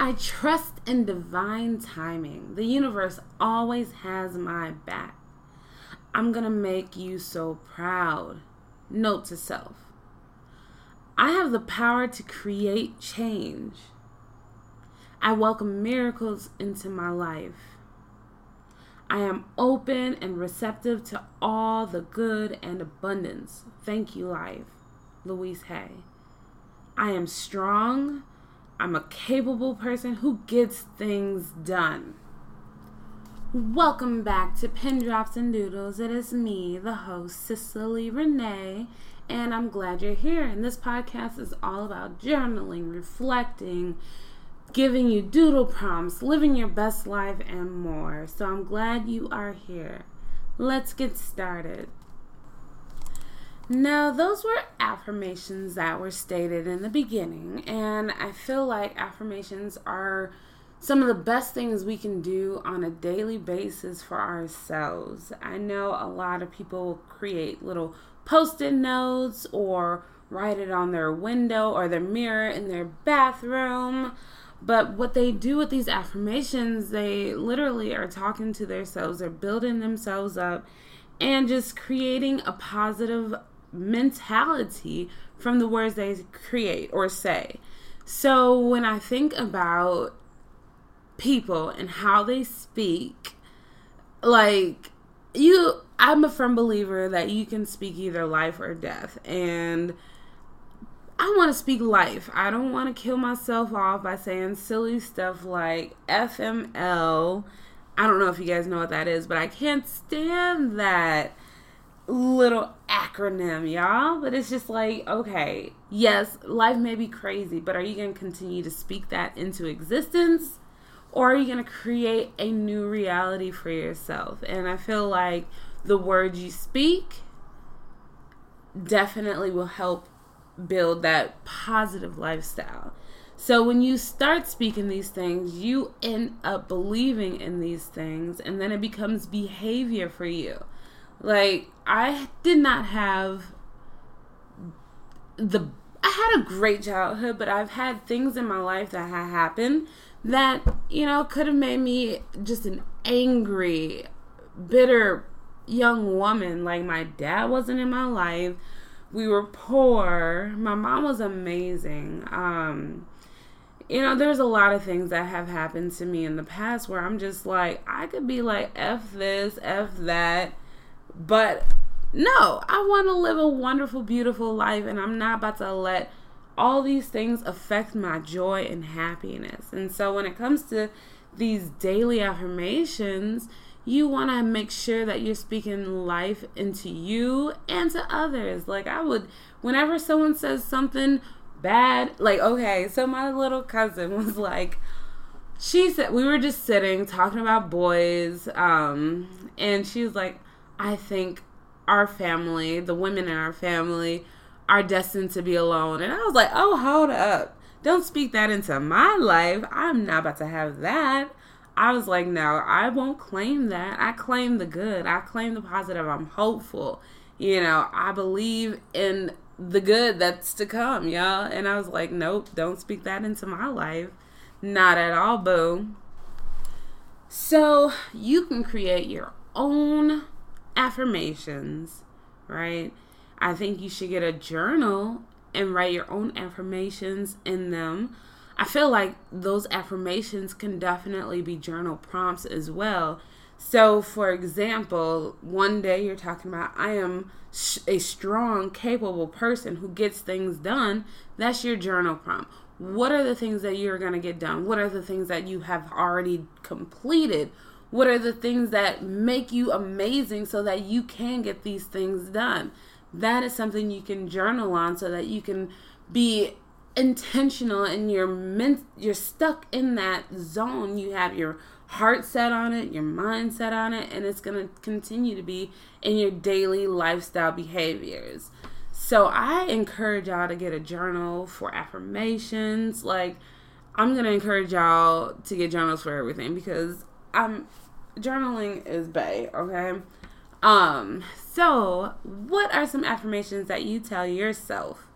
I trust in divine timing. The universe always has my back. I'm going to make you so proud. Note to self I have the power to create change. I welcome miracles into my life. I am open and receptive to all the good and abundance. Thank you, life. Louise Hay. I am strong. I'm a capable person who gets things done. Welcome back to Pen Drops and Doodles. It is me, the host, Cicely Renee, and I'm glad you're here. And this podcast is all about journaling, reflecting, giving you doodle prompts, living your best life, and more. So I'm glad you are here. Let's get started. Now, those were affirmations that were stated in the beginning, and I feel like affirmations are some of the best things we can do on a daily basis for ourselves. I know a lot of people create little post it notes or write it on their window or their mirror in their bathroom. But what they do with these affirmations, they literally are talking to themselves, they're building themselves up and just creating a positive mentality from the words they create or say. So when I think about people and how they speak, like you I'm a firm believer that you can speak either life or death and I want to speak life. I don't want to kill myself off by saying silly stuff like FML. I don't know if you guys know what that is, but I can't stand that little acronym, y'all. But it's just like, okay, yes, life may be crazy, but are you going to continue to speak that into existence? Or are you going to create a new reality for yourself? And I feel like the words you speak definitely will help build that positive lifestyle. So when you start speaking these things, you end up believing in these things, and then it becomes behavior for you. Like I did not have the I had a great childhood, but I've had things in my life that have happened that, you know, could have made me just an angry, bitter young woman. Like my dad wasn't in my life. We were poor. My mom was amazing. Um you know, there's a lot of things that have happened to me in the past where I'm just like, I could be like, F this, F that but no, I want to live a wonderful, beautiful life, and I'm not about to let all these things affect my joy and happiness. And so, when it comes to these daily affirmations, you want to make sure that you're speaking life into you and to others. Like, I would, whenever someone says something bad, like, okay, so my little cousin was like, she said, we were just sitting talking about boys, um, and she was like, I think our family, the women in our family, are destined to be alone. And I was like, oh, hold up. Don't speak that into my life. I'm not about to have that. I was like, no, I won't claim that. I claim the good. I claim the positive. I'm hopeful. You know, I believe in the good that's to come, y'all. And I was like, nope, don't speak that into my life. Not at all, boo. So you can create your own affirmations, right? I think you should get a journal and write your own affirmations in them. I feel like those affirmations can definitely be journal prompts as well. So, for example, one day you're talking about, I am a strong, capable person who gets things done. That's your journal prompt. What are the things that you're going to get done? What are the things that you have already completed? What are the things that make you amazing so that you can get these things done? That is something you can journal on so that you can be intentional and you're you're stuck in that zone. You have your heart set on it, your mind set on it, and it's going to continue to be in your daily lifestyle behaviors. So I encourage y'all to get a journal for affirmations. Like I'm going to encourage y'all to get journals for everything because I'm journaling is bay, okay? Um, so what are some affirmations that you tell yourself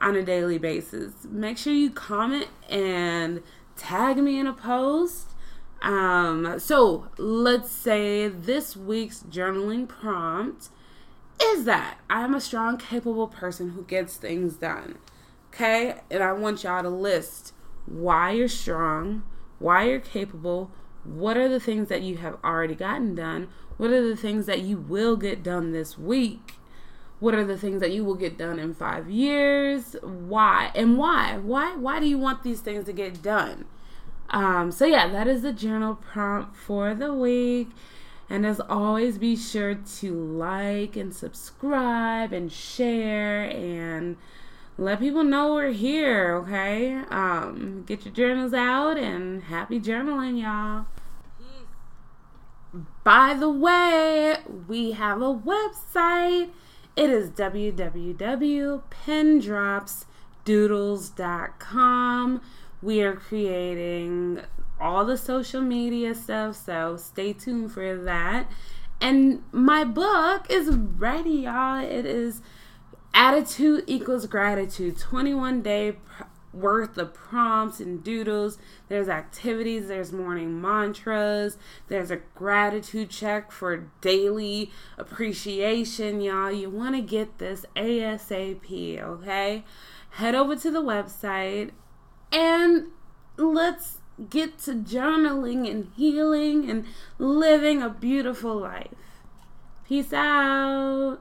on a daily basis? Make sure you comment and tag me in a post. Um, so let's say this week's journaling prompt is that I'm a strong, capable person who gets things done. Okay? And I want y'all to list why you're strong, why you're capable, what are the things that you have already gotten done, what are the things that you will get done this week, what are the things that you will get done in five years, why, and why? Why? Why do you want these things to get done? Um, so yeah, that is the journal prompt for the week. And as always, be sure to like and subscribe and share and let people know we're here, okay? Um, get your journals out and happy journaling, y'all. By the way, we have a website. It is www.pendropsdoodles.com. We are creating all the social media stuff, so stay tuned for that. And my book is ready, y'all. It is Attitude Equals Gratitude 21 day worth of prompts and doodles. There's activities, there's morning mantras, there's a gratitude check for daily appreciation, y'all. You want to get this ASAP, okay? Head over to the website and let's get to journaling and healing and living a beautiful life. Peace out.